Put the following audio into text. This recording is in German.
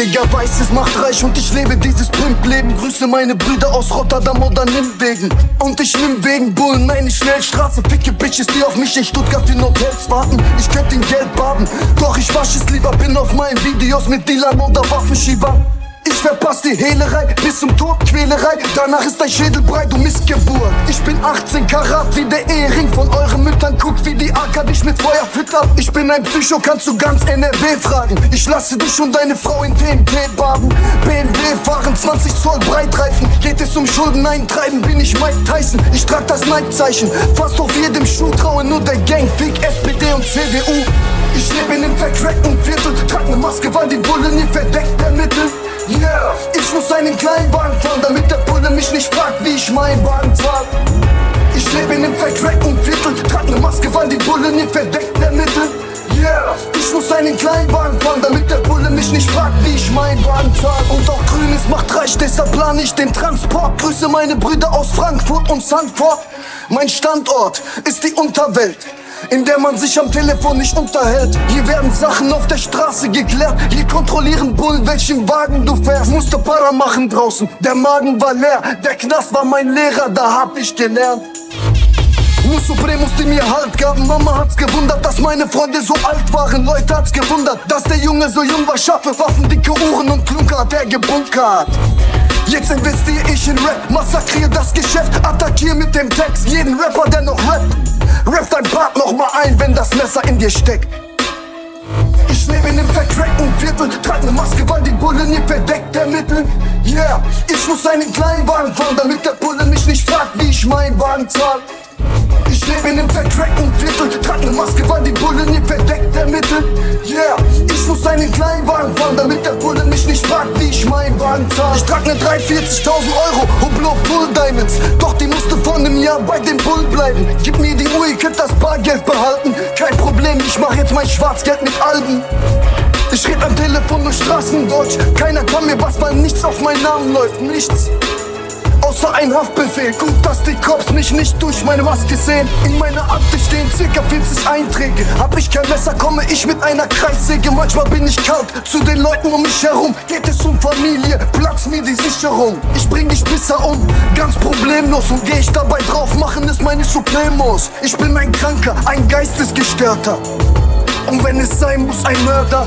Digga, weiß es macht reich und ich lebe dieses Pimp-Leben. Grüße meine Brüder aus Rotterdam oder Nimwegen. Und ich nimm wegen Bullen eine Schnellstraße. Ficke Bitches, die auf mich in Stuttgart in Hotels warten. Ich könnte in Geld baden, doch ich wasch es lieber. Bin auf meinen Videos mit Dealern oder Waffenschiebern. Ich verpass die Hehlerei bis zum Tod, Quälerei. Danach ist dein Schädel breit, du Missgeburt. Ich bin 18 Karat wie der Ehering von euren Müttern. Guckt, wie die AK dich mit Feuer füttert. Ich bin ein Psycho, kannst du ganz NRW fragen. Ich lasse dich und deine Frau in TNT baden. BMW fahren 20 Zoll Breitreifen. Geht es um Schulden eintreiben, bin ich Mike Tyson. Ich trag das Nike-Zeichen. Fast auf jedem Schuh traue nur der Gang. Fick SPD und CDU. Ich lebe in einem vercrackten Viertel. Trag ne Maske, weil die Bullen nie verdeckt ermitteln. Yeah, ich muss einen kleinen Wagen fahren, damit der Bulle mich nicht fragt, wie ich meinen Wagen trag. Ich lebe in einem vercrackten Viertel, trag ne Maske, weil die Bullen nie verdeckt ermitteln. Yeah, ich muss einen kleinen Wagen fahren, damit der Bulle mich nicht fragt, wie ich meinen Wagen trag. Und auch grünes macht reich, deshalb plan ich den Transport. Grüße meine Brüder aus Frankfurt und Sanford. Mein Standort ist die Unterwelt in der man sich am Telefon nicht unterhält. Hier werden Sachen auf der Straße geklärt. Hier kontrollieren Bullen, welchen Wagen du fährst. Musste Para machen draußen, der Magen war leer. Der Knast war mein Lehrer, da hab ich gelernt. Supremus, die mir Halt gaben. Mama hat's gewundert, dass meine Freunde so alt waren. Leute hat's gewundert, dass der Junge so jung war. Schaffe Waffen, dicke Uhren und Klunker hat er gebunkert. Jetzt investiere ich Rap, massakriere das Geschäft, attackiere mit dem Text jeden Rapper, der noch rappt. Raff dein Part noch mal ein, wenn das Messer in dir steckt. Ich lebe in dem vercrackten Viertel, trag ne Maske, weil die Bullen nie verdeckt ermitteln. Yeah, ich muss einen kleinen Wagen fahren, damit der Bulle mich nicht fragt, wie ich meinen Wagen zahl. Ich lebe in dem vercrackten Viertel, trag ne Maske, weil die Bullen nie verdeckt ermitteln. Yeah, ich muss einen kleinen Wagen fahren, damit der Bulle ich meinen Wagen zahl. Ich trag ne 43.000 Euro und blow Full Diamonds, doch die musste vor nem Jahr bei dem Bull bleiben. Gib mir die Uhr, ihr könnt das Bargeld behalten. Kein Problem, ich mach jetzt mein Schwarzgeld mit Alben. Ich red am Telefon nur Straßendeutsch. Keiner kann mir was, weil nichts auf meinen Namen läuft. Nichts außer ein Haftbefehl. Gut, dass die Cops mich nicht durch meine Maske sehen. In meiner Akte stehen circa 40 Einträge. Hab ich kein Messer, komme ich mit einer Kreissäge. Manchmal bin ich kalt zu den Leuten um mich herum. Geht es um Familie, platz mir die Sicherung. Ich bring dich besser um, ganz problemlos. Und geh ich dabei drauf, machen es meine Supremos. Ich bin ein Kranker, ein Geistesgestörter. Und wenn es sein muss, ein Mörder.